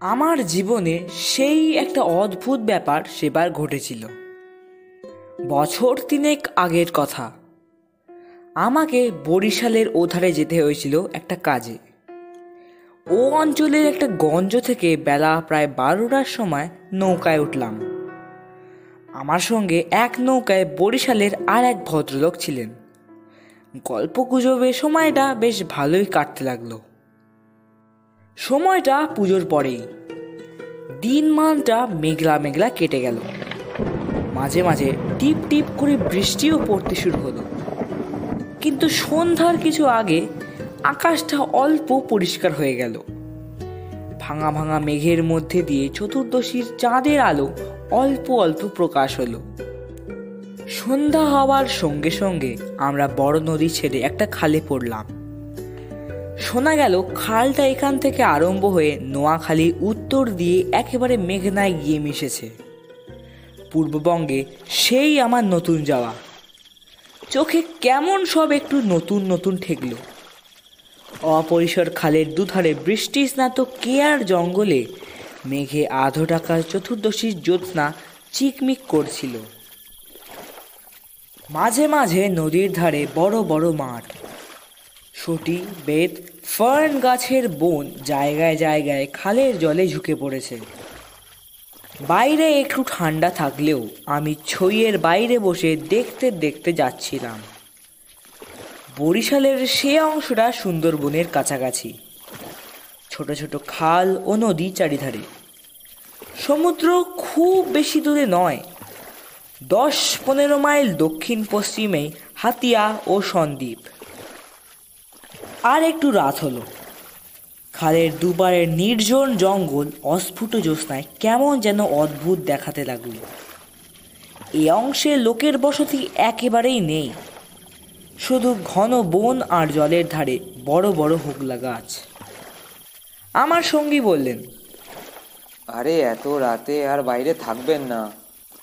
আমার জীবনে সেই একটা অদ্ভুত ব্যাপার সেবার ঘটেছিল। বছর তিনেক আগের কথা। আমাকে বরিশালের ওধারে যেতে হয়েছিল একটা কাজে। ও অঞ্চলের একটা গঞ্জ থেকে বেলা প্রায় বারোটার সময় নৌকায় উঠলাম। আমার সঙ্গে এক নৌকায় বরিশালের আর এক ভদ্রলোক ছিলেন। গল্প গুজবে সময়টা বেশ ভালোই কাটতে লাগল। সময়টা পুজোর পরেই। দিন মানটা মেঘলা মেঘলা কেটে গেল। মাঝে মাঝে টিপ টিপ করে বৃষ্টিও পড়তে শুরু হলো। কিন্তু সন্ধ্যার কিছু আগে আকাশটা অল্প পরিষ্কার হয়ে গেল। ভাঙা ভাঙা মেঘের মধ্যে দিয়ে চতুর্দশীর চাঁদের আলো অল্প অল্প প্রকাশ হলো। সন্ধ্যা হওয়ার সঙ্গে সঙ্গে আমরা বড় নদী ছেড়ে একটা খালে পড়লাম। শোনা গেল খালটা এখান থেকে আরম্ভ হয়ে নোয়াখালীর উত্তর দিয়ে একেবারে মেঘনায় গিয়ে মিশেছে। পূর্ববঙ্গে সেই আমার নতুন যাওয়া। চোখে কেমন সব একটু নতুন নতুন ঠেকল। অপরিসর খালের দুধারে বৃষ্টি স্নাত কেয়ার জঙ্গলে মেঘে আধো টাকার চতুর্দশীর জ্যোৎস্না চিকমিক করছিল। মাঝে মাঝে নদীর ধারে বড় বড় মাঠ। সটি বেত ফার্ন গাছের বন জায়গায় জায়গায় খালের জলে ঝুঁকে পড়েছে। বাইরে একটু ঠান্ডা থাকলেও আমি ছইয়ের বাইরে বসে দেখতে দেখতে যাচ্ছিলাম। বরিশালের সে অংশটা সুন্দরবনের কাছাকাছি। ছোট ছোট খাল ও নদী চারিধারে। সমুদ্র খুব বেশি দূরে নয়। দশ পনেরো মাইল দক্ষিণ পশ্চিমে হাতিয়া ও সন্দ্বীপ। আর একটু রাত হলো। খালের দুপারের নির্জন জঙ্গল অস্ফুট জ্যোৎস্নায় কেমন যেন অদ্ভুত দেখাতে লাগল। এ অংশে লোকের বসতি একেবারেই নেই। শুধু ঘন বন আর জলের ধারে বড় বড় হোগলা গাছ। আমার সঙ্গী বললেন, আরে, এত রাতে আর বাইরে থাকবেন না।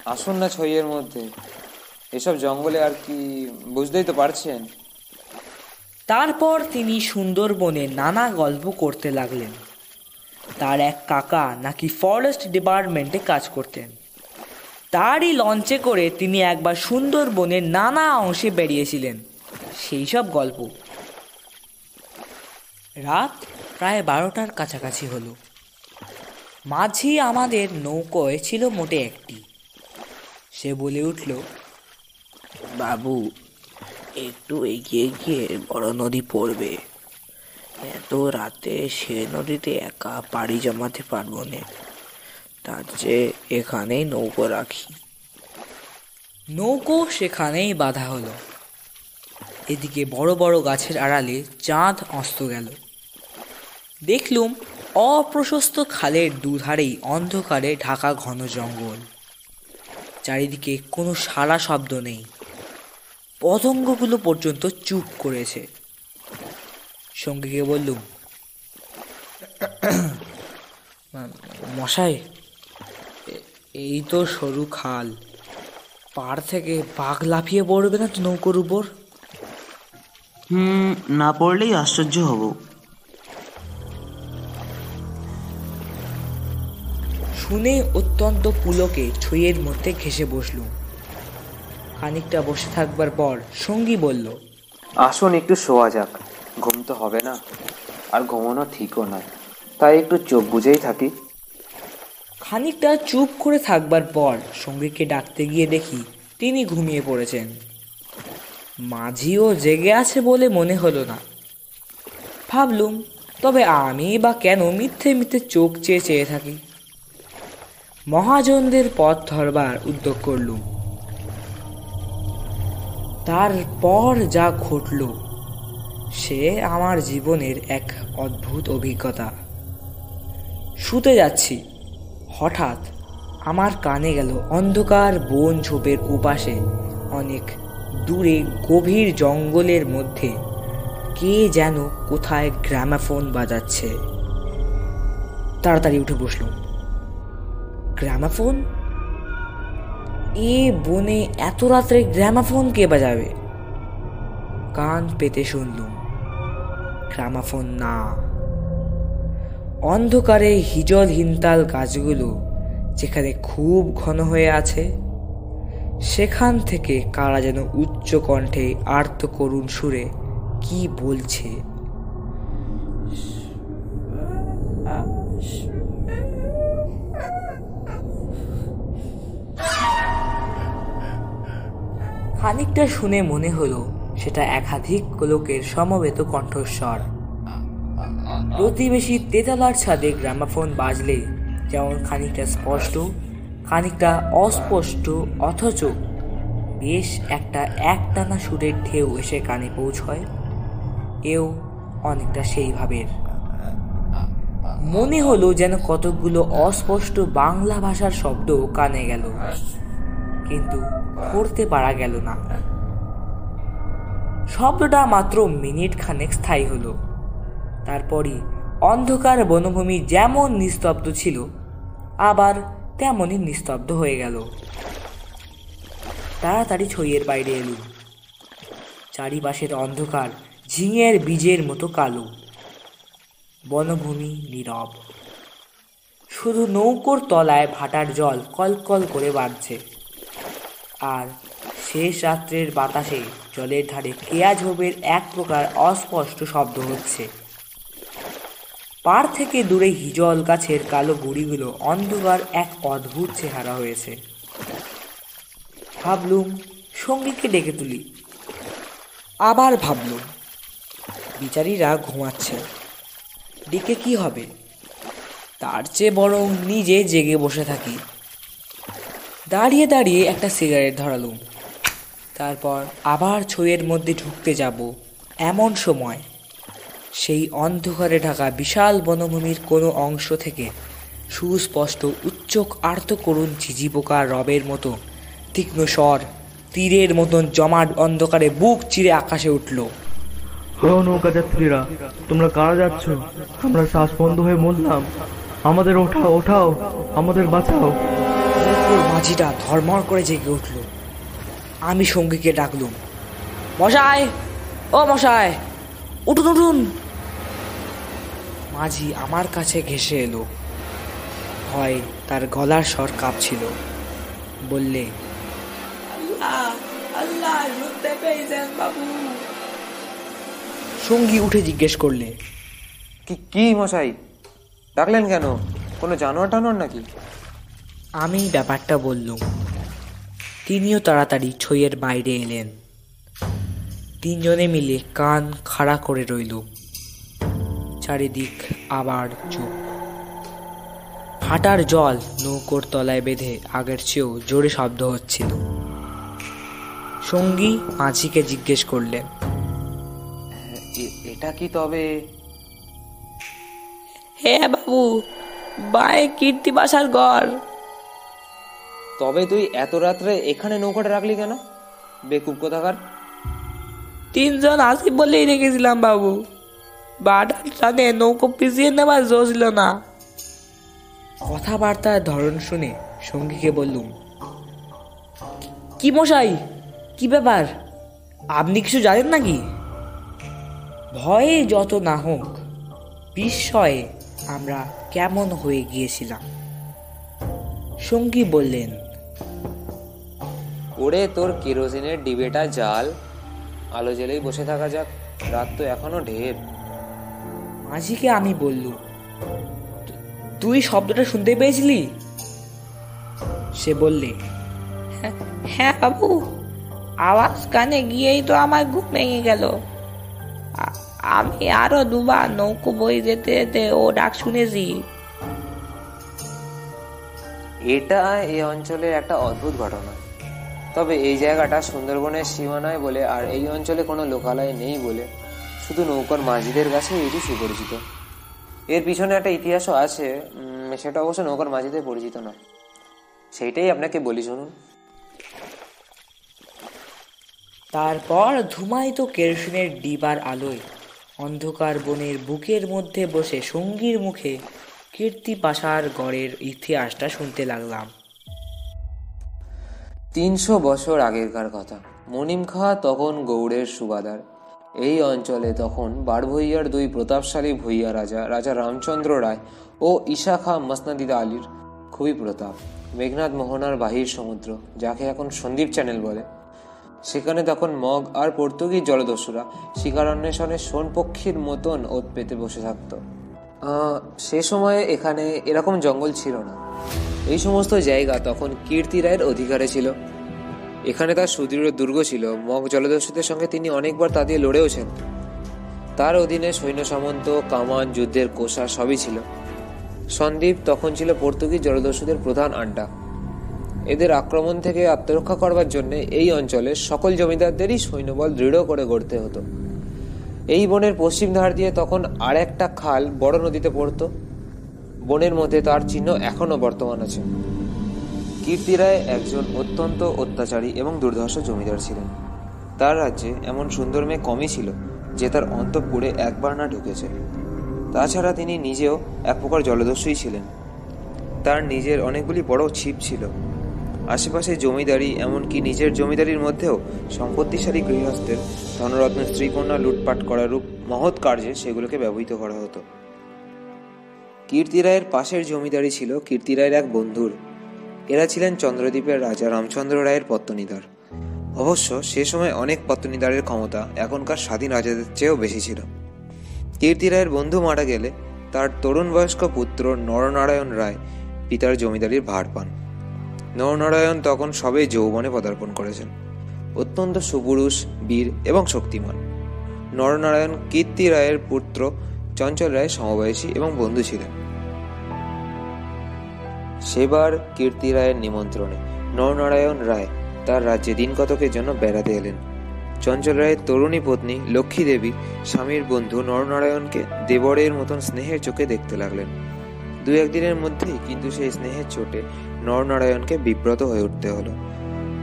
আসুন না ছইয়ের মধ্যে। এসব জঙ্গলে আর কি বুঝতেই তো পারছেন? তারপর তিনি সুন্দরবনে নানা গল্প করতে লাগলেন। তার এক কাকা নাকি ফরেস্ট ডিপার্টমেন্টে কাজ করতেন। তারই লঞ্চে করে তিনি একবার সুন্দরবনের নানা অংশে বেরিয়েছিলেন। সেই সব গল্প। রাত প্রায় বারোটার কাছাকাছি হলো। মাঝি আমাদের নৌকোয় ছিল মোটে একটি। সে বলে উঠল, বাবু একটু এগিয়ে গিয়ে বড় নদী পড়বে। এত রাতে সে নদীতে একা পাড়ি জমাতে পারব না। তার চেয়ে এখানেই নৌকো রাখি। নৌকো সেখানেই বাধা হলো। এদিকে বড় বড় গাছের আড়ালে চাঁদ অস্ত গেল। দেখলুম অপ্রশস্ত খালের দুধারেই অন্ধকারে ঢাকা ঘন জঙ্গল। চারিদিকে কোনো সারা শব্দ নেই। পতঙ্গগুলো পর্যন্ত চুপ করেছে। সঙ্গীকে বললুম মশাই এই তো সরু খাল। পাড় থেকে বাঘ লাফিয়ে পড়বে না তো নৌকোর উপর? হুম না পড়লেই আশ্চর্য হব। শুনে অত্যন্ত পুলকে ছইয়ের মধ্যে ঘেসে বসলুম। খানিকটা বসে থাকবার পর সঙ্গী বলল আসুন একটু শোয়া যাক। ঘুম তো হবে না আর ঘুমানো ঠিকও নয়। তাই একটু চোখ বুঝেই থাকি। খানিকটা চুপ করে থাকবার পর সঙ্গীকে ডাকতে গিয়ে দেখি তিনি ঘুমিয়ে পড়েছেন। মাঝিও জেগে আছে বলে মনে হলো না। ভাবলুম তবে আমি বা কেন মিথ্যে মিথ্যে চোখ চেয়ে চেয়ে থাকি। মহাজনদের পথ ধরবার উদ্যোগ করলুম। তারপর যা ঘটল, সে আমার জীবনের এক অদ্ভুত অভিজ্ঞতা। শুতে যাচ্ছি। হঠাৎ আমার কানে গেল অন্ধকার বন ঝোপের উপাসে অনেক দূরে গভীর জঙ্গলের মধ্যে। কে যেন কোথায় গ্রামাফোন বাজাচ্ছে। তাড়াতাড়ি উঠে বসলুম। গ্রামাফোন? এ বনে এত রাত্রে গ্রামাফোন কে বাজাবে? কান পেতে শুনলুম, গ্রামাফোন না। অন্ধকারে হিজল হিনতাল গাছগুলো যেখানে খুব ঘন হয়ে আছে, সেখান থেকে কারা যেন উচ্চ কণ্ঠে আর্ত করুণ সুরে কি বলছে? খানিকটা শুনে মনে হলো সেটা একাধিক লোকের সমবেত কণ্ঠস্বর। প্রতিবেশী তেতালার ছাদে গ্রামাফোন বাজলে যেমন খানিকটা স্পষ্ট, খানিকটা অস্পষ্ট, অথচ বেশ একটা একটানা সুরের ঢেউ এসে কানে পৌঁছয়। এও অনেকটা সেইভাবের। মনে হলো যেন কতকগুলো অস্পষ্ট বাংলা ভাষার শব্দ কানে গেল। কিন্তু করতে পারা গেল না। শব্দটা মাত্র মিনিট খানেক স্থায়ী হলো। তারপরই অন্ধকার বনভূমি যেমন নিস্তব্ধ ছিল, আবার তেমনই নিস্তব্ধ হয়ে গেল। তাড়াতাড়ি ছইয়ের বাইরে এলুম চারিপাশের অন্ধকার ঝিঙের বীজের মতো কালো। বনভূমি নীরব। শুধু নৌকোর তলায় ভাটার জল কলকল করে বাড়ছে আর শেষ রাত্রের বাতাসে জলের ধারে কেয়া ঝোপের এক প্রকার অস্পষ্ট শব্দ হচ্ছে। পার থেকে দূরে হিজল গাছের কালো গুড়িগুলো অন্ধকার এক অদ্ভুত চেহারা হয়েছে। ভাবলুম, সঙ্গীকে ডেকে তুলি। আবার ভাবলুম, বিচারীরা ঘুমাচ্ছে ডেকে কি হবে? তার চেয়ে বরং নিজে জেগে বসে থাকি। দাঁড়িয়ে দাঁড়িয়ে একটা সিগারেট ধরালুম। তারপর আবার ছইয়ের মধ্যে ঢুকতে যাব এমন সময়। সেই অন্ধকারে ঢাকা বিশাল বনভূমির কোনো অংশ থেকে সুস্পষ্ট উচ্চক আর্ত করুণ ঝিঝি পোকার রবের মতো তীক্ষ্ণ স্বর, তীরের মতন জমাট অন্ধকারে বুক চিরে আকাশে উঠল। নৌকা যাত্রীরা, তোমরা কারা যাচ্ছ? আমরা শ্বাস বন্ধ হয়ে মরলাম। আমাদের ওঠাও ওঠাও, আমাদের বাঁচাও। নৌকোর মাঝিটা ধর্মর করে জেগে উঠল। আমি সঙ্গীকে ডাকলুম মশাই ও মশাই উঠুন উঠুন। মাঝি আমার কাছে ঘেসে এলো। হয় তার গলার স্বর কাঁপছিল। বললে সঙ্গী উঠে জিজ্ঞেস করলে কি কি মশাই? ডাকলেন কেন? কোনো জানোয়ার টানোয়ার নাকি? আমি ব্যাপারটা বললুম। তিনিও তাড়াতাড়ি ছইয়ের বাইরে এলেন। তিনজনে মিলে কান খাড়া করে রইল চারিদিক আবার চুপ। ফাটার জল নৌকোর তলায় বেঁধে আগের চেয়েও জোরে শব্দ হচ্ছিল। সঙ্গী মাঝিকে জিজ্ঞেস করলেন এটা কি তবে? হ্যাঁ বাবু বায়ে কীর্তি বাসার ঘর। তবে তুই এত রাত্রে এখানে নৌকাটা রাখলি কেন? বেকুব কোথাকার? তিনজন আসি বলেই রেখেছিলাম বাবু। বাটার টানে নৌকো পিছিয়ে নেবার জো ছিল না। কথাবার্তার ধরন শুনে সঙ্গীকে বললুম, কি মশাই, কি ব্যাপার? আপনি কিছু জানেন নাকি? ভয়ে যত না হোক, বিস্ময়ে আমরা কেমন হয়ে গিয়েছিলাম? সঙ্গী বললেন ওরে তোর কেরোসিনের ডিবেটা জাল। আলো জ্বেলেই বসে থাকা যাক। রাত তো এখনও ঢের। মাঝিকে আমি বললুম তুই শব্দটা শুনতে পেয়েছিলি? সে বললে হ্যাঁ বাবু আওয়াজ কানে গিয়েই তো আমার ঘুম ভেঙে গেল। আমি আরও দুবার নৌকো বই যেতে যেতে ও ডাক শুনেছি। এটা এই অঞ্চলের একটা অদ্ভুত ঘটনা। তবে এই জায়গাটা সুন্দরবনের সীমানায় বলে, আর এই অঞ্চলে কোনো লোকালয় নেই বলে। শুধু নৌকার মাঝিদের কাছে এটি সুপরিচিত। এর পিছনে একটা ইতিহাসও আছে সেটা অবশ্য নৌকার মাঝিদের পরিচিত না সেইটাই আপনাকে বলি, শুনুন। তারপর ধুমায়িত কেরোসিনের ডিবার আলোয়, অন্ধকার বনের বুকের মধ্যে বসে সঙ্গীর মুখে কীর্তি পাশার গড়ের ইতিহাসটা শুনতে লাগলাম। তিনশো বছর আগেরকার কথা। মনিম খাঁ তখন গৌড়ের সুবাদার। এই অঞ্চলে তখন বারভৈয়ার দুই প্রতাপশালী ভৈয়া রাজা রাজা রামচন্দ্র রায় ও ঈশা খাঁ মসনাদিদা আলীর খুবই প্রতাপ। মেঘনাথ মোহনার বাহির সমুদ্র, যাকে এখন সন্দীপ চ্যানেল বলে। সেখানে তখন মগ আর পর্তুগিজ জলদস্যুরা শিকার অন্বেষণে সোন পক্ষীর মতন ওত পেতে বসে থাকত। সে সময়ে এখানে এরকম জঙ্গল ছিল না। এই সমস্ত জায়গা তখন কীর্তি রায়ের অধিকারে ছিল। এখানে তার সুদৃঢ় দুর্গ ছিল। মগ জলদস্যুদের সঙ্গে তিনি অনেকবার তা দিয়ে লড়েওছেন। তার অধীনে সৈন্য সামন্ত, কামান, যুদ্ধের কোষা সবই ছিল। সন্দীপ তখন ছিল পর্তুগিজ জলদস্যুদের প্রধান আড্ডা। এদের আক্রমণ থেকে আত্মরক্ষা করবার জন্য এই অঞ্চলের সকল জমিদারদেরই সৈন্যবল দৃঢ় করে গড়তে হতো। এই বনের পশ্চিম ধার দিয়ে তখন আর একটা খাল বড় নদীতে পড়তো। বনের মধ্যে তার চিহ্ন এখনও বর্তমান আছে। কীর্তি রায় একজন অত্যন্ত অত্যাচারী এবং দুর্ধর্ষ জমিদার ছিলেন। তার রাজ্যে এমন সুন্দর মেয়ে কমই ছিল যে তার অন্তঃপুরে একবার না ঢুকেছে। তাছাড়া তিনি নিজেও এক প্রকার জলদস্যুই ছিলেন। তার নিজের অনেকগুলি বড় ছিপ ছিল। আশেপাশে জমিদারি এমনকি নিজের জমিদারির মধ্যেও সম্পত্তিশালী গৃহস্থের ধনরত্ন, স্ত্রীকন্যা লুটপাট করার রূপ মহৎ কার্যে সেগুলোকে ব্যবহৃত করা হতো। কীর্তি রায়ের পাশের জমিদারি ছিল কীর্তি রায়ের এক বন্ধুর। এরা ছিলেন চন্দ্রদ্বীপের রাজা রামচন্দ্র রায়ের পত্তনিদার। অবশ্য সে সময় অনেক পত্তনিদারের ক্ষমতা এখনকার স্বাধীন রাজাদের চেয়েও বেশি ছিল। কীর্তি রায়ের বন্ধু মারা গেলে তার তরুণ বয়স্ক পুত্র নরনারায়ণ রায় পিতার জমিদারির ভার পান। নরনারায়ণ তখন সবে যৌবনে পদার্পণ করেছেন। অত্যন্ত সুপুরুষ, বীর এবং শক্তিমান। নরনারায়ণ কীর্তি রায়ের পুত্র চঞ্চল রায় সমবয়সী এবং বন্ধু ছিলেন। সেবার কীর্তি রায়ের নিমন্ত্রণে নরনারায়ণ রায় তার রাজ্যে দিন কতকের জন্য বেড়াতে এলেন। চঞ্চল রায়ের তরুণী পত্নী লক্ষ্মী দেবী, স্বামীর বন্ধু নরনারায়ণকে দেবরের মতন স্নেহের চোখে দেখতে লাগলেন। দু একদিনের মধ্যেই কিন্তু সেই স্নেহের চোটে নরনারায়ণকে বিব্রত হয়ে উঠতে হলো।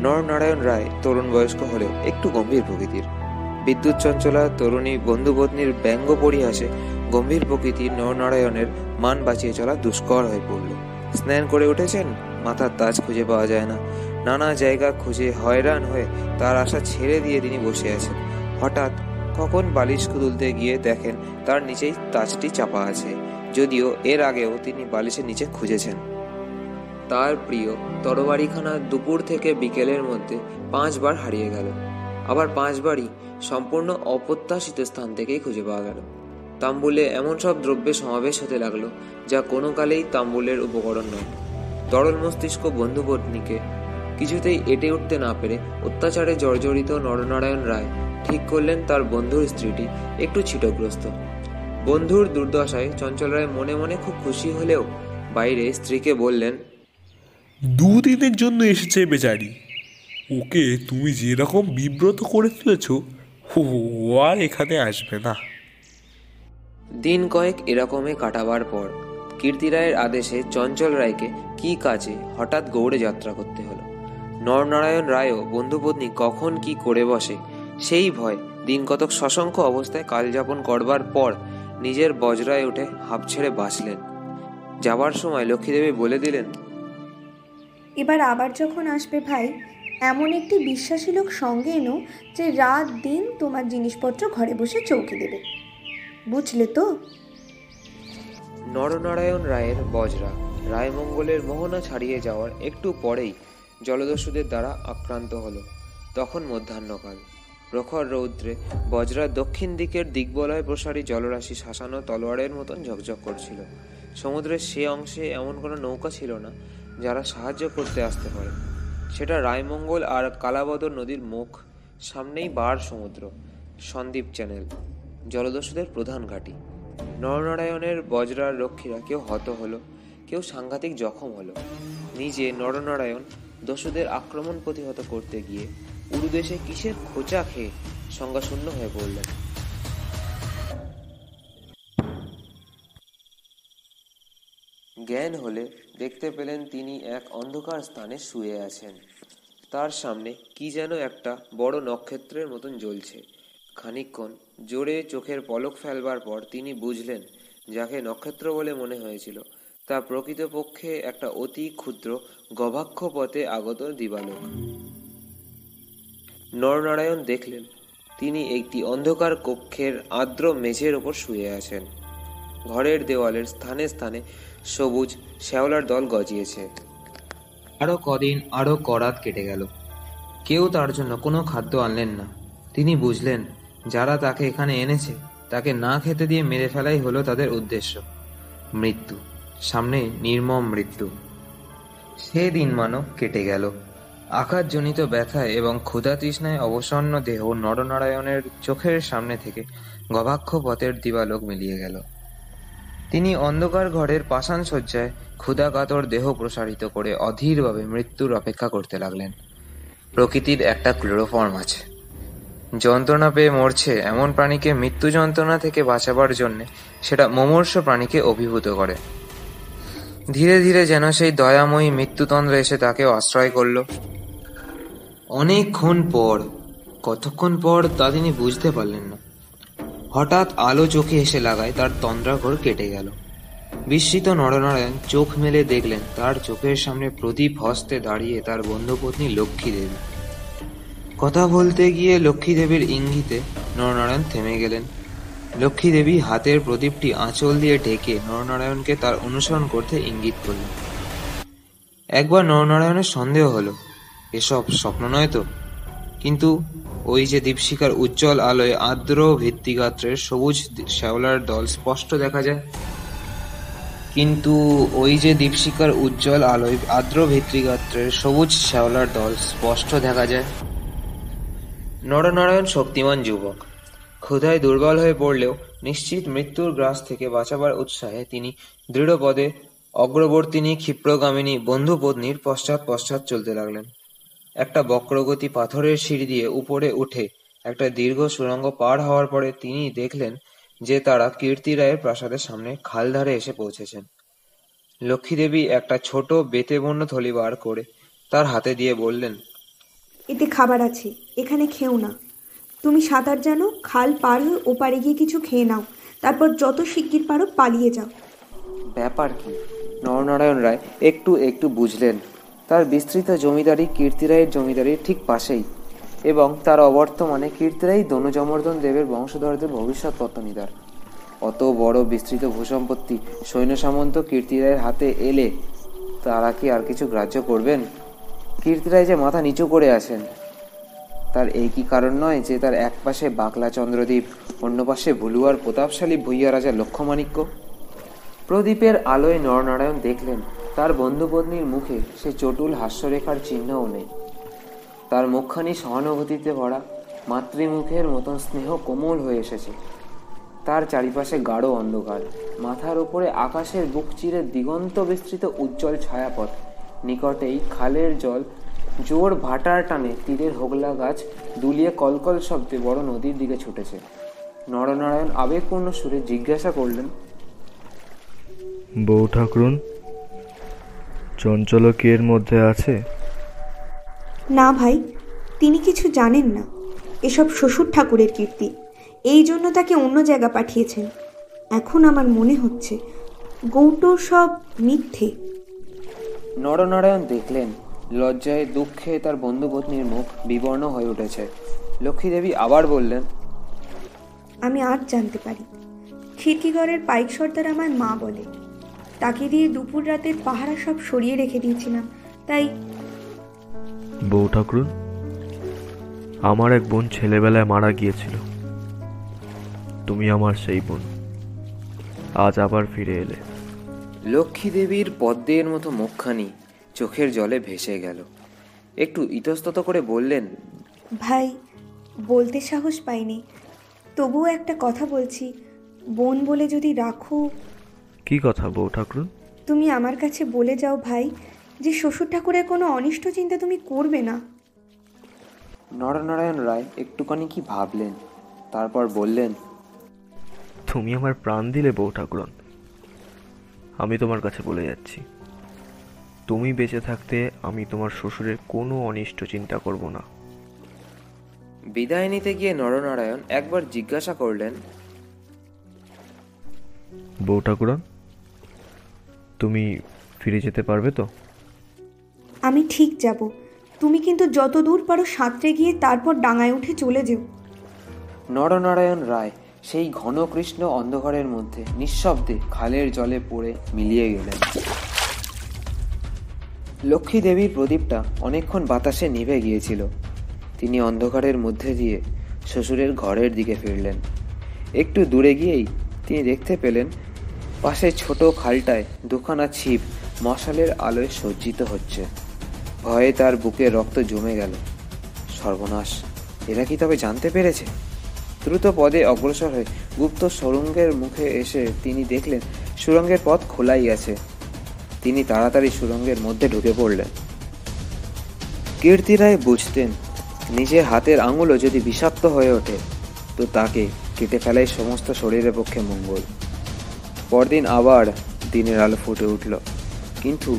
নরনারায়ণ রায় তরুণ বয়স্ক হলেও একটু গম্ভীর প্রকৃতির। বিদ্যুৎ চঞ্চলা তরুণী বন্ধুপত্নীর ব্যঙ্গ পরিহাসে গম্ভীর প্রকৃতির নরনারায়ণের মান বাঁচিয়ে চলা দুষ্কর হয়ে পড়ল। স্নান করে উঠেছেন? মাথার তাজ খুঁজে পাওয়া যায় না। নানা জায়গা খুঁজে হয়রান হয়ে তার আশা ছেড়ে দিয়ে তিনি বসে আছেন। হঠাৎ কখন বালিশ তুলতে গিয়ে দেখেন তার নিচেই তাজটি চাপা আছে। যদিও এর আগেও তিনি বালিশের নিচে খুঁজেছেন। তার প্রিয় তরবারিখানা দুপুর থেকে বিকেলের মধ্যে পাঁচবার হারিয়ে গেল। আবার পাঁচবারই সম্পূর্ণ অপ্রত্যাশিত স্থান থেকেই খুঁজে পাওয়া গেল। তাম্বুলে এমন সব দ্রব্যের সমাবেশ হতে লাগল, যা কোনো কালেই তাম্বুলের উপকরণ নয়। তরল মস্তিষ্ক বন্ধুপত্নীকে কিছুতেই এটে উঠতে না পেরে অত্যাচারে জর্জরিত নরনারায়ণ রায় ঠিক করলেন তার বন্ধুর স্ত্রীটি, একটু ছিটগ্রস্ত। বন্ধুর দুর্দশায় চঞ্চল রায় মনে মনে খুব খুশি হলেও বাইরে স্ত্রীকে বললেন দুদিনের জন্য এসেছে বেচারি। ওকে তুমি যেরকম বিব্রত করে ফেলেছ ও আর এখানে আসবে না। দিন কয়েক এরকমে কাটাবার পর কীর্তি রায়ের আদেশে চঞ্চল রায়কে কি কাজে হঠাৎ গৌড়ে যাত্রা করতে হলো? নরনারায়ণ রায়ও বন্ধুপত্নী কখন কি করে বসে, সেই ভয় দিন কতক সশঙ্ক অবস্থায় কালযাপন করবার পর নিজের বজরায় উঠে হাঁপ ছেড়ে বাঁচলেন। যাবার সময় লক্ষ্মীদেবী বলে দিলেন, এবার আবার যখন আসবে ভাই, এমন একটি বিশ্বাসী লোক সঙ্গে এনো যে রাত দিন তোমার জিনিসপত্র ঘরে বসে চৌকি দেবে। বুঝলে তো? নরনারায়ণ রায়ের বজরা রায়মঙ্গলের মোহনা ছাড়িয়ে যাওয়ার একটু পরেই জলদস্যুদের দ্বারা আক্রান্ত হল, তখন মধ্যাহ্নকাল। প্রখর রৌদ্রে বজরা দক্ষিণ দিকের দিগ্বলয় প্রসারী জলরাশি শাসানো তলোয়ারের মতন ঝকঝক করছিল। সমুদ্রের সে অংশে এমন কোনো নৌকা ছিল না যারা সাহায্য করতে আসতে পারে। সেটা রায়মঙ্গল আর কালাবদর নদীর মুখ, সামনেই বার সমুদ্র সন্দ্বীপ চ্যানেল। জলদস্যুদের প্রধান ঘাঁটি। নরনারায়ণের বজরার রক্ষীরা কেউ হত হলো, কেউ সাংঘাতিক জখম হলো। নিজে নরনারায়ণ দস্যুদের আক্রমণ প্রতিহত করতে গিয়ে উরুদেশে কিসের খোঁচা খেয়ে সংজ্ঞাশূন্য হয়ে পড়লেন। জ্ঞান হলে দেখতে পেলেন তিনি এক অন্ধকার স্থানে শুয়ে আছেন। তার সামনে কি যেন একটা বড় নক্ষত্রের মতন জ্বলছে। খানিকক্ষণ জোরে চোখের পলক ফেলবার পর তিনি বুঝলেন যাকে নক্ষত্র বলে মনে হয়েছিল। তা প্রকৃতপক্ষে একটা অতি ক্ষুদ্র গবাক্ষ পথে আগত দিবালোক। নরনারায়ণ দেখলেন, তিনি একটি অন্ধকার কক্ষের আর্দ্র মেঝের ওপর শুয়ে আছেন। ঘরের দেওয়ালের স্থানে স্থানে সবুজ শ্যাওলার দল গজিয়েছে। আরও কদিন আরও করাত কেটে গেল। কেউ তার জন্য কোনো খাদ্য আনলেন না। তিনি বুঝলেন যারা তাকে এখানে এনেছে, তাকে না খেতে দিয়ে মেরে ফেলাই হলো তাদের উদ্দেশ্য। মৃত্যু। সামনে নির্মম মৃত্যু। সে দিন মানব কেটে গেল। আঘাতজনিত ব্যথায় এবং ক্ষুধা তৃষ্ণায় অবসন্ন দেহ নরনারায়ণের চোখের সামনে থেকে গবাক্ষ পথের দিবালোক মিলিয়ে গেল। তিনি অন্ধকার ঘরের পাষাণ শয্যায় ক্ষুধা কাতর দেহ প্রসারিত করে অধীরভাবে মৃত্যুর অপেক্ষা করতে লাগলেন। প্রকৃতির একটা ক্লোরোফর্ম আছে। যন্ত্রণা পেয়ে মরছে এমন প্রাণীকে মৃত্যু যন্ত্রণা থেকে বাঁচাবার জন্যে সেটা মমর্ষ প্রাণীকে অভিভূত করে। ধীরে ধীরে যেন সেই দয়াময়ী মৃত্যুতন্দ্র এসে তাকে আশ্রয় করল। অনেকক্ষণ পর, কতক্ষণ পর তা তিনি বুঝতে পারলেন না। হঠাৎ আলো চোখে এসে লাগায় তার তন্দ্রাঘর কেটে গেল। বিস্মিত নরনারায়ণ চোখ মেলে দেখলেন, তার চোখের সামনে প্রদীপ হস্তে দাঁড়িয়ে তার বন্ধুপত্নী লক্ষ্মী দেবী কথা বলতে গিয়ে লক্ষ্মী দেবীর ইঙ্গিতে নরনারায়ণ থেমে গেলেন। লক্ষ্মী দেবী হাতের প্রদীপটি আঁচল দিয়ে ঢেকে নরনারায়ণকে তার অনুসরণ করতে ইঙ্গিত করলেন। একবার নরনারায়ণের সন্দেহ হলো, এসব স্বপ্ন নয় তো? কিন্তু ওই যে দীপশিকার উজ্জ্বল আলোয় আর্দ্র ভিত্তিগাত্রের সবুজ শ্যাওলার দল স্পষ্ট দেখা যায়। কিন্তু ওই যে দীপশিকার উজ্জ্বল আলোয় আর্দ্র ভিত্তিগাত্রের সবুজ শ্যাওলার দল স্পষ্ট দেখা যায়। নরনারায়ণ শক্তিমান যুবক। ক্ষুধায় দুর্বল হয়ে পড়লেও নিশ্চিত মৃত্যুর গ্রাস থেকে বাঁচাবার উৎসাহে তিনি দৃঢ়পদে অগ্রবর্তিনী ক্ষিপ্রগামিনী বন্ধুপত্নীর পশ্চাৎ পশ্চাৎ চলতে লাগলেন। একটা বক্রগতি পাথরের সিঁড়ি দিয়ে উপরে উঠে একটা দীর্ঘ সুড়ঙ্গ পার হওয়ার পরে তিনি দেখলেন যে তারা কীর্তি রায়ের প্রাসাদের সামনে খালধারে এসে পৌঁছেছেন। লক্ষ্মীদেবী একটা ছোট বেতে বন্য থলি বার করে তার হাতে দিয়ে বললেন, এতে খাবার আছে। এখানে খেও না। তুমি সাঁতার জানো, খাল পার হয়ে ওপারে গিয়ে কিছু খেয়ে নাও। তারপর যত শিগগির পারো পালিয়ে যাও। ব্যাপার কি? নরনারায়ণ রায় একটু একটু বুঝলেন। তার বিস্তৃত জমিদারি কীর্তিরায়ের জমিদারির ঠিক পাশেই এবং তার অবর্তমানে কীর্তি কীর্তিরাই দনুজমর্দন দেবের বংশধরদের ভবিষ্যৎ পত্তনিদার। অত বড় বিস্তৃত ভূসম্পত্তি সৈন্য সামন্ত কীর্তিরায়ের হাতে এলে তারা কি আর কিছু গ্রাহ্য করবেন? কীর্তিরায় যে মাথা নিচু করে আছেন। তার এই কি কারণ নয় যে তার এক পাশে বাকলা চন্দ্রদ্বীপ, অন্য পাশে ভুলুয়ার প্রতাপশালী ভূইয়া রাজা লক্ষ্যমাণিক্য। প্রদীপের আলোয় নরনারায়ণ দেখলেন, তার বন্ধুপত্নীর মুখে সে চটুল হাস্যরেখার চিহ্নও নেই। তার মুখখানি সহানুভূতিতে ভরা, মাতৃমুখের মতন স্নেহ কোমল হয়ে এসেছে। তার চারিপাশে গাঢ় অন্ধকার, মাথার উপরে আকাশের বুক চিরে দিগন্ত বিস্তৃত উজ্জ্বল ছায়াপথ, নিকটেই খালের জল জোর ভাটার টানে তীরের হোগলা গাছ দুলিয়ে কলকল শব্দে বড় নদীর দিকে ছুটেছে। নরনারায়ণ আবেগপূর্ণ সুরে জিজ্ঞাসা করলেন বউ ঠাকুরুন চঞ্চল কি এর মধ্যে আছে? না ভাই তিনি কিছু জানেন না। এসব শ্বশুর ঠাকুরের কীর্তি এই জন্য তাকে অন্য জায়গা পাঠিয়েছেন। এখন আমার মনে হচ্ছে গৌটো সব মিথ্যে। নরনারায়ণ দেখলেন লজ্জায় দুঃখে তার বন্ধুপত্নীর মুখ বিবর্ণ হয়ে উঠেছে। লক্ষ্মীদেবী আবার বললেন আমি আজ জানতে পারি। খিড়কিগড়ের পাইক সর্দার আমার মা বলে। তাকে দিয়ে দুপুর রাতের পাহারা সব সরিয়ে রেখে দিয়েছিলাম। তাই বউ ঠাকুরুন আমার এক বোন ছেলেবেলায় মারা গিয়েছিল। তুমি আমার সেই বোন। আজ আবার ফিরে এলে। লক্ষ্মীদেবীর পদ্মের মতো মুখখানি চোখের জলে ভেসে গেল। একটু ইতস্তত করে বললেন ভাই বলতে সাহস পাইনি। তবুও একটা কথা বলছি। বোন বলে যদি রাখো কি কথা বউ ঠাকুরুন? তুমি আমার কাছে বলে যাও ভাই যে শ্বশুর ঠাকুরের কোনো অনিষ্ট চিন্তা তুমি করবে না। নরনারায়ণ রায় একটুখানি কি ভাবলেন তারপর বললেন তুমি আমার প্রাণ দিলে বউ ঠাকুরন। আমি তোমার কাছে বলে যাচ্ছি। তুমি বেঁচে থাকতে আমি তোমার শ্বশুরের কোনো অনিষ্ট চিন্তা করব না। বিদায় নিতে গিয়ে নরনারায়ণ একবার জিজ্ঞাসা করলেন বউ ঠাকুরন তুমি ফিরে যেতে পারবে তো? আমি ঠিক যাব। তুমি কিন্তু যত দূর পারো সাঁতরে গিয়ে তারপর ডাঙায় উঠে চলে যেও। নরনারায়ণ রায় সেই ঘন কৃষ্ণ অন্ধকারের মধ্যে নিঃশব্দে খালের জলে পড়ে মিলিয়ে গেলেন। লক্ষ্মী দেবীর প্রদীপটা অনেকক্ষণ বাতাসে নিভে গিয়েছিল। তিনি অন্ধকারের মধ্যে দিয়ে শ্বশুরের ঘরের দিকে ফিরলেন। একটু দূরে গিয়েই তিনি দেখতে পেলেন, পাশে ছোট খালটায় দুখানা ছিপ মশালের আলোয় সজ্জিত হচ্ছে। ভয়ে তার বুকে রক্ত জমে গেল। সর্বনাশ, এরা কি তবে জানতে পেরেছে? দ্রুত পদে অগ্রসর হয়ে গুপ্ত সুরঙ্গের মুখে এসে তিনি দেখলেন, সুরঙ্গের পথ খোলাই আছে। তিনি তাড়াতাড়ি সুরঙ্গের মধ্যে ঢুকে পড়লেন। কীর্তি রায় বুঝতেন, নিজের হাতের আঙুলও যদি বিষাক্ত হয়ে ওঠে, তো তাকে কেটে ফেলাই সমস্ত শরীরের পক্ষে মঙ্গল। পরদিন আবার দিনের আলো ফুটে উঠল, কিন্তু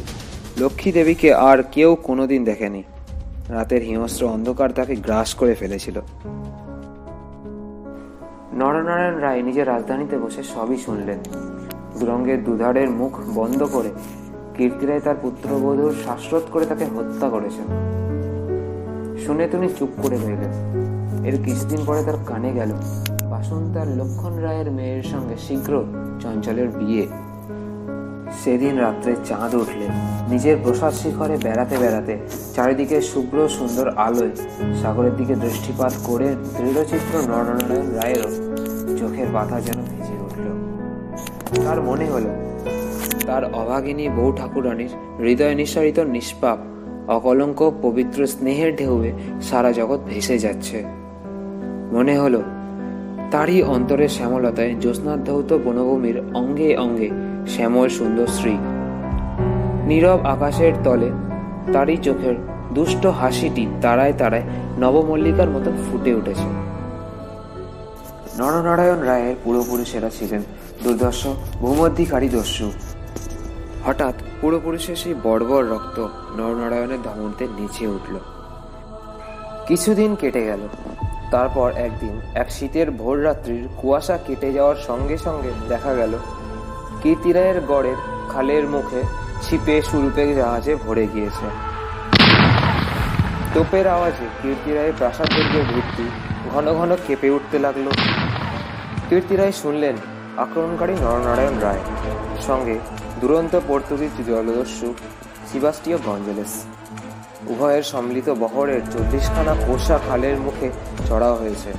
লক্ষ্মী দেবীকে আর কেউ কোনোদিন দেখেনি। রাতের হিংস্র অন্ধকার তাকে গ্রাস করে ফেলেছিল। নরনারায়ণ রায় নিজের রাজধানীতে বসে সবই শুনলেন। সুরঙ্গের দুধারের মুখ বন্ধ করে কীর্তিরায় তার পুত্রবধূর শ্বাসরোধ করে তাকে হত্যা করেছেন। শুনে তিনি চুপ করে রইলেন। এর কিছুদিন পরে তার কানে গেল বাসন্তার লক্ষণ রায়ের মেয়ের সঙ্গে শীঘ্র চঞ্চলের বিয়ে। সেদিন রাত্রে চাঁদ উঠলে, নিজের প্রসাদ শিখরে বেড়াতে বেড়াতে চারিদিকে শুভ্র সুন্দর আলোয় সাগরের দিকে দৃষ্টিপাত করে দৃঢ়চিত্র নরনারায়ণ রায়েরও চোখের পাতা যেন ভেজে উঠল। তার মনে হলো তার অভাগিনী বউ ঠাকুরানীর হৃদয় নিঃসারিত নিষ্পাপ, অকলঙ্ক, পবিত্র স্নেহের ঢেউয়ে সারা জগৎ ভেসে যাচ্ছে। মনে হলো, তারই অন্তরের শ্যামলতায় জ্যোৎস্নাধৌত বনভূমির অঙ্গে অঙ্গে শ্যামল সুন্দর শ্রী নীরব আকাশের তলে তারই চোখের দুষ্ট হাসিটি তারায় তারায় নবমল্লিকার মতন ফুটে উঠেছে। নরনারায়ণ রায়ের পূর্বপুরুষেরা ছিলেন দুর্দর্শ ভূমধ্যিকারী দস্যু। হঠাৎ পূর্বপুরুষের সেই বর্বর রক্ত নরনারায়ণের ধমনতে নিচে উঠল। কিছুদিন কেটে গেল। তারপর একদিন এক শীতের ভোর রাত্রির কুয়াশা কেটে যাওয়ার সঙ্গে সঙ্গে দেখা গেল কীর্তিরায়ের গড়ের খালের মুখে ছিপে সুরূপে জাহাজে ভরে গিয়েছে। তোপের আওয়াজে কীর্তিরায়ের প্রাসাদ দুর্গের ভিত্তি ঘন ঘন কেঁপে উঠতে লাগল। কীর্তিরায় শুনলেন আক্রমণকারী নরনারায়ণ রায়। সঙ্গে দুরন্ত পর্তুগিজ জলদস্যু সিবাস্টিও গঞ্জেলেস। উভয়ের সম্মিলিত বহরের চল্লিশখানা কোষা খালের মুখে চড়াও হয়েছে।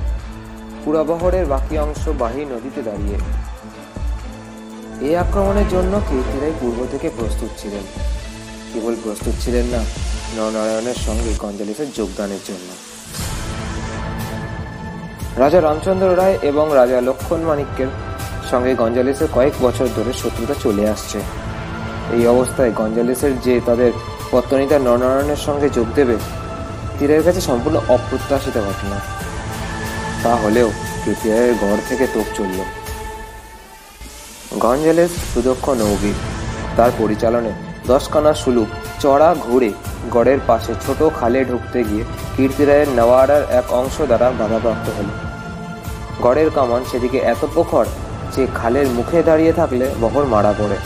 পুরা বহরের বাকি অংশ বাহি নদীতে দাঁড়িয়ে। এই আক্রমণের জন্য কীর্তিরাই পূর্ব থেকে প্রস্তুত ছিলেন। কেবল প্রস্তুত ছিলেন না, নরনারায়ণের সঙ্গে গঞ্জালিসের যোগদানের জন্য। রাজা রামচন্দ্র রায় এবং রাজা লক্ষণ মাণিক্যের সঙ্গে গঞ্জালিসের কয়েক বছর ধরে শত্রুতা চলে আসছে। এই অবস্থায় গঞ্জালিসের যে তাদের পত্তনিতা নরনারায়ণের সঙ্গে যোগ দেবে, তীরের কাছে সম্পূর্ণ অপ্রত্যাশিত ঘটনা। তা হলেও কীর্তিরায়ের গড় থেকে তোপ চলল। গঞ্জালেস সুদক্ষ নৌবীর তার পরিচালনে দশখানা সুলুক চড়া ঘুরে গড়ের পাশে ছোট খালে ঢুকতে গিয়ে কীর্তিরায়ের নেওয়ারার এক অংশ দ্বারা বাধাপ্রাপ্ত হল। গড়ের কামান সেদিকে এত প্রখর যে খালের মুখে দাঁড়িয়ে থাকলে বহর মারা পড়ে।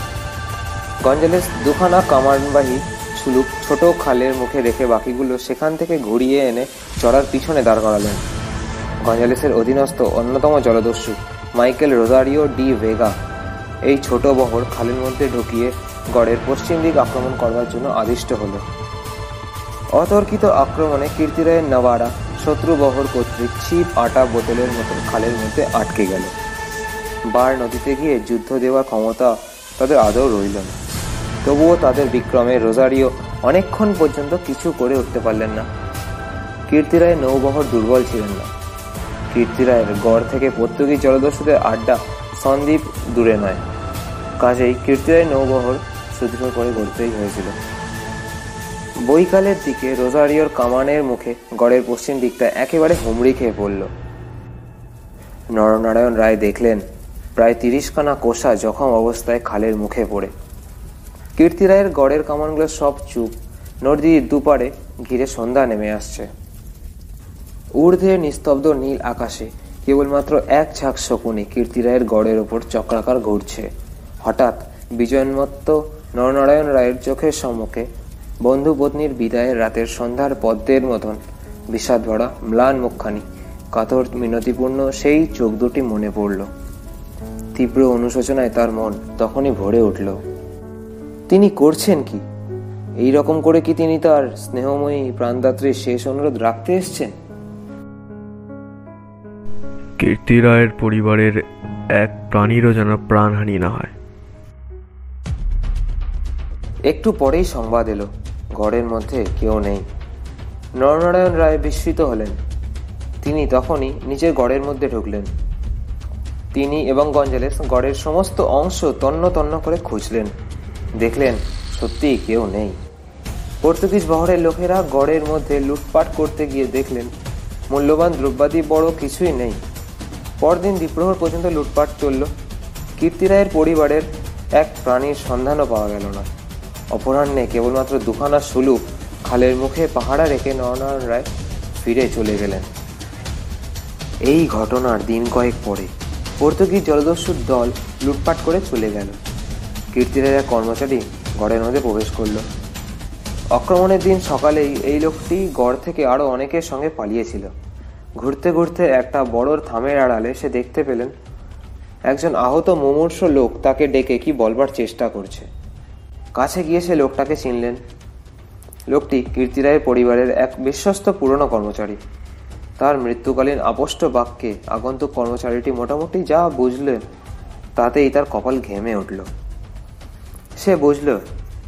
গঞ্জালেস দুখানা কামানবাহী সুলুক ছোট খালের মুখে রেখে বাকিগুলো সেখান থেকে ঘুরিয়ে এনে চড়ার পিছনে দাঁড় করালেন। গঞ্জালেসের অধীনস্থ অন্যতম জলদস্যু, মাইকেল রোজারিও ডি ভেগা। এই ছোট বহর খালের মধ্যে ঢুকিয়ে গড়ের পশ্চিম দিক আক্রমণ করবার জন্য আদিষ্ট হল। অতর্কিত আক্রমণে কীর্তিরায়ের নওয়ারা শত্রু বহর কর্তৃক ছিপ আটা বোতলের মতো খালের মধ্যে আটকে গেল। বার নদীতে গিয়ে যুদ্ধ দেওয়ার ক্ষমতা তাদের আদৌ রইল না। তবুও তাদের বিক্রমে রোজারিও অনেকক্ষণ পর্যন্ত কিছু করে উঠতে পারলেন না। কীর্তিরায়ের নৌবহর দুর্বল ছিলেন না। কীর্তিরায়ের গড় থেকে পর্তুগিজ জলদস্যুদের আড্ডা সন্দ্বীপ দূরে নয়। কাজেই কীর্তিরায় নৌবহর সুদৃঢ় করে গড়তেই হয়েছিল। বৈকালের দিকে রোজারিওর কামানের মুখে গড়ের পশ্চিম দিকটা একেবারে হুমড়ি খেয়ে পড়ল। নরনারায়ণ রায় দেখলেন প্রায় তিরিশখানা কোষা জখম অবস্থায় খালের মুখে পড়ে। কীর্তিরায়ের গড়ের কামানগুলো সব চুপ। নদীর দুপারে ঘিরে সন্ধ্যা নেমে আসছে। ঊর্ধ্বে নিস্তব্ধ নীল আকাশে কেবলমাত্র এক ঝাঁক শকুনি কীর্তিরায়ের গড়ের ওপর চক্রাকার ঘুরছে। হঠাৎ বিজয়োন্মত্ত নরনারায়ণ রায়ের চোখের সম্মুখে বন্ধু পত্নীর বিদায়ের রাতের সন্ধ্যার পদ্মের মতন বিষাদ ভরা ম্লান মুখখানি কাতর মিনতিপূর্ণ সেই চোখ দুটি মনে পড়ল। তীব্র অনুশোচনায় তার মন তখনই ভরে উঠল। তিনি করছেন কি? এই রকম করে কি তিনি তার স্নেহময়ী প্রাণদাত্রীর শেষ অনুরোধ রাখতে এসছেন? কীর্তি রায়ের পরিবারের এক প্রাণীরও যেন প্রাণহানি না হয়। একটু পরেই সংবাদ এলো। ঘরের মধ্যে কেউ নেই। নরনারায়ণ রায় বিস্মিত হলেন। তিনি তখনই নিজের গড়ের মধ্যে ঢুকলেন। তিনি এবং গঞ্জালেস গড়ের সমস্ত অংশ তন্ন তন্ন করে খুঁজলেন। দেখলেন, সত্যিই কেউ নেই। পর্তুগিজ বহরের লোকেরা গড়ের মধ্যে লুটপাট করতে গিয়ে দেখলেন, মূল্যবান দ্রব্যাদি বড় কিছুই নেই। পরদিন দ্বীপ্রহর পর্যন্ত লুটপাট চলল। কীর্তিরায়ের পরিবারের এক প্রাণীর সন্ধানও পাওয়া গেল না। অপরাহ্নে কেবলমাত্র দুখানা সুলুক খালের মুখে পাহারা রেখে নরনারায়ণ রায় ফিরে চলে গেলেন। এই ঘটনার দিন কয়েক পরে। পর্তুগিজ জলদস্যুর দল লুটপাট করে চলে গেল। কীর্তিরায়ের এক কর্মচারী গড়ের মধ্যে প্রবেশ করল। আক্রমণের দিন সকালেই এই লোকটি গড় থেকে আরও অনেকের সঙ্গে পালিয়েছিল। ঘুরতে ঘুরতে একটা বড় থামের আড়ালে সে দেখতে পেলেন, একজন আহত মুমূর্ষ লোক তাকে ডেকে কি বলবার চেষ্টা করছে। কাছে গিয়ে সে লোকটাকে চিনলেন। লোকটি কীর্তিরায়ের পরিবারের এক বিশ্বস্ত পুরনো কর্মচারী। তার মৃত্যুকালীন আপষ্ট বাক্যে আগন্তুক কর্মচারীটি মোটামুটি যা বুঝলেন তাতেই তার কপাল ঘেমে উঠল। সে বুঝল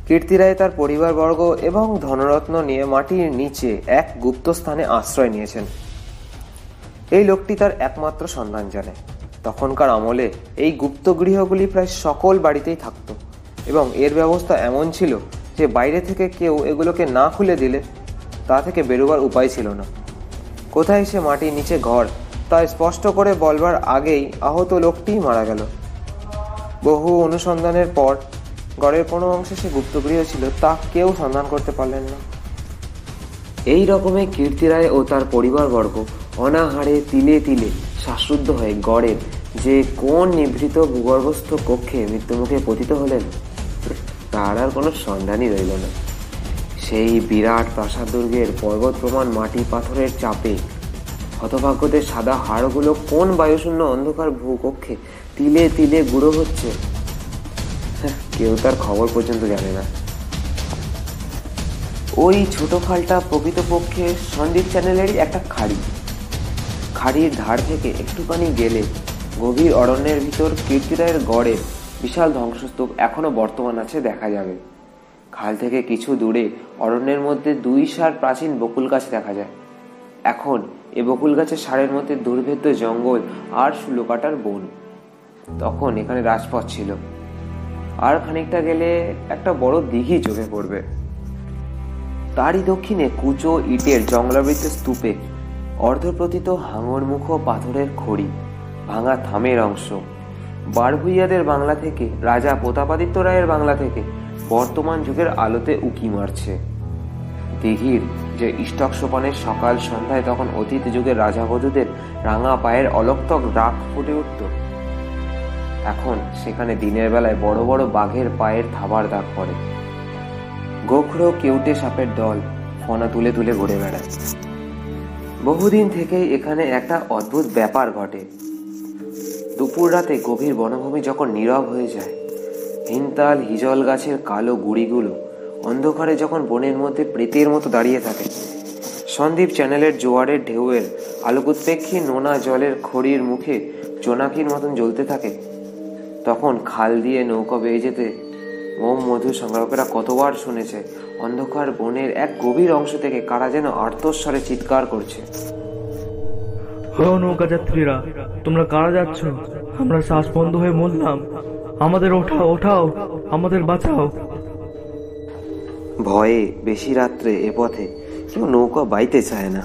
কীর্তিরায় তার পরিবারবর্গ এবং ধনরত্ন নিয়ে মাটির নিচে এক গুপ্ত স্থানে আশ্রয় নিয়েছেন। এই লোকটি তার একমাত্র সন্ধান জানে। তখনকার আমলে এই গুপ্ত গৃহগুলি প্রায় সকল বাড়িতেই থাকত এবং এর ব্যবস্থা এমন ছিল যে বাইরে থেকে কেউ এগুলোকে না খুলে দিলে তা থেকে বেরোবার উপায় ছিল না। কোথায় সে মাটির নিচে ঘর? তা স্পষ্ট করে বলবার আগেই আহত লোকটিই মারা গেল। বহু অনুসন্ধানের পর গড়ের কোনো অংশে সে গুপ্তগৃহ ছিল, তা কেউ সন্ধান করতে পারলেন না। এই রকমে কীর্তিরায় ও তার পরিবারবর্গ অনাহারে তিলে তিলে শ্বাসরুদ্ধ হয়ে গড়ের যে কোন নিভৃত ভূগর্ভস্থ কক্ষে মৃত্যুমুখে পতিত হলেন, তার আর কোনো সন্ধানই রইল না। সেই বিরাট প্রাসাদ দুর্গের পর্বত প্রমাণ মাটি পাথরের চাপে। হতভাগ্যদের সাদা হাড়গুলো কোন বায়ুশূন্য অন্ধকার ভূকক্ষে তিলে তিলে গুঁড়ো হচ্ছে? হ্যাঁ, কেউ তার খবর পর্যন্ত জানে না। ওই ছোট খালটা প্রকৃতপক্ষে সন্দীপ চ্যানেলেরই একটা খাড়ি। খাড়ির ধার থেকে একটুখানি গেলে গভীর অরণ্যের ভিতর কীর্তিরায়ের গড়ে বিশাল ধ্বংসস্তূপ এখনও বর্তমান আছে দেখা যাবে। খাল থেকে কিছু দূরে অরণ্যের মধ্যে দুই সার প্রাচীন বকুল গাছ দেখা যায়। এখন এ বকুল গাছের সারের মধ্যে দুর্ভেদ্য জঙ্গল আর শুলোকাটার বন। তখন এখানে রাজপথ ছিল। আর খানিকটা গেলে একটা বড় দিঘি চোখে পড়বে। তারই দক্ষিণে কুচো ইটের জঙ্গলাবৃত স্তূপে অর্ধপ্রতিত হাঙরমুখ পাথরের খড়ি, ভাঙা থামের অংশ। বারভুইয়াদের বাংলা থেকে, রাজা প্রতাপাদিত্য রায়ের বাংলা থেকে বর্তমান যুগের আলোতে উকি মারছে। দিঘির যে ইষ্টক সোপানের সকাল সন্ধ্যায় তখন অতীত যুগের রাজাবধূদের রাঙা পায়ের অলক্তক ডাক ফুটে উঠত। এখন সেখানে দিনের বেলায় বড় বড় বাঘের পায়ের থাবার দাগ পড়ে। গোখরো কেউটে সাপের দল ফনা তুলে তুলে ঘুরে বেড়ায়। বহুদিন থেকেই এখানে একটা অদ্ভুত ব্যাপার ঘটে। দুপুর রাতে গভীর বনভূমি যখন নীরব হয়ে যায় হিনতাল হিজল গাছের কালো গুড়িগুলো অন্ধকারে যখন বনের মধ্যে প্রেতের মতো দাঁড়িয়ে থাকে। সন্দীপ চ্যানেলের জোয়ারের ঢেউয়ের আলোকোৎপেক্ষী নোনা জলের খড়ির মুখে জোনাকির মতন জ্বলতে থাকে। তখন খাল দিয়ে নৌকা বেয়ে যেতে মোম মধু সংগ্রাহকেরা কতবার শুনেছে, অন্ধকার বনের এক গভীর অংশ থেকে কারা যেন আর্তস্বরে চিৎকার করছে। ও নৌকা যাত্রীরা তোমরা কারা যাচ্ছ? আমরা শ্বাস বন্ধ হয়ে মরলাম। আমাদের ওঠাও ওঠাও, আমাদের বাঁচাও। ভয়ে বেশি রাত্রে এ পথে কেউ নৌকা বাইতে চায় না।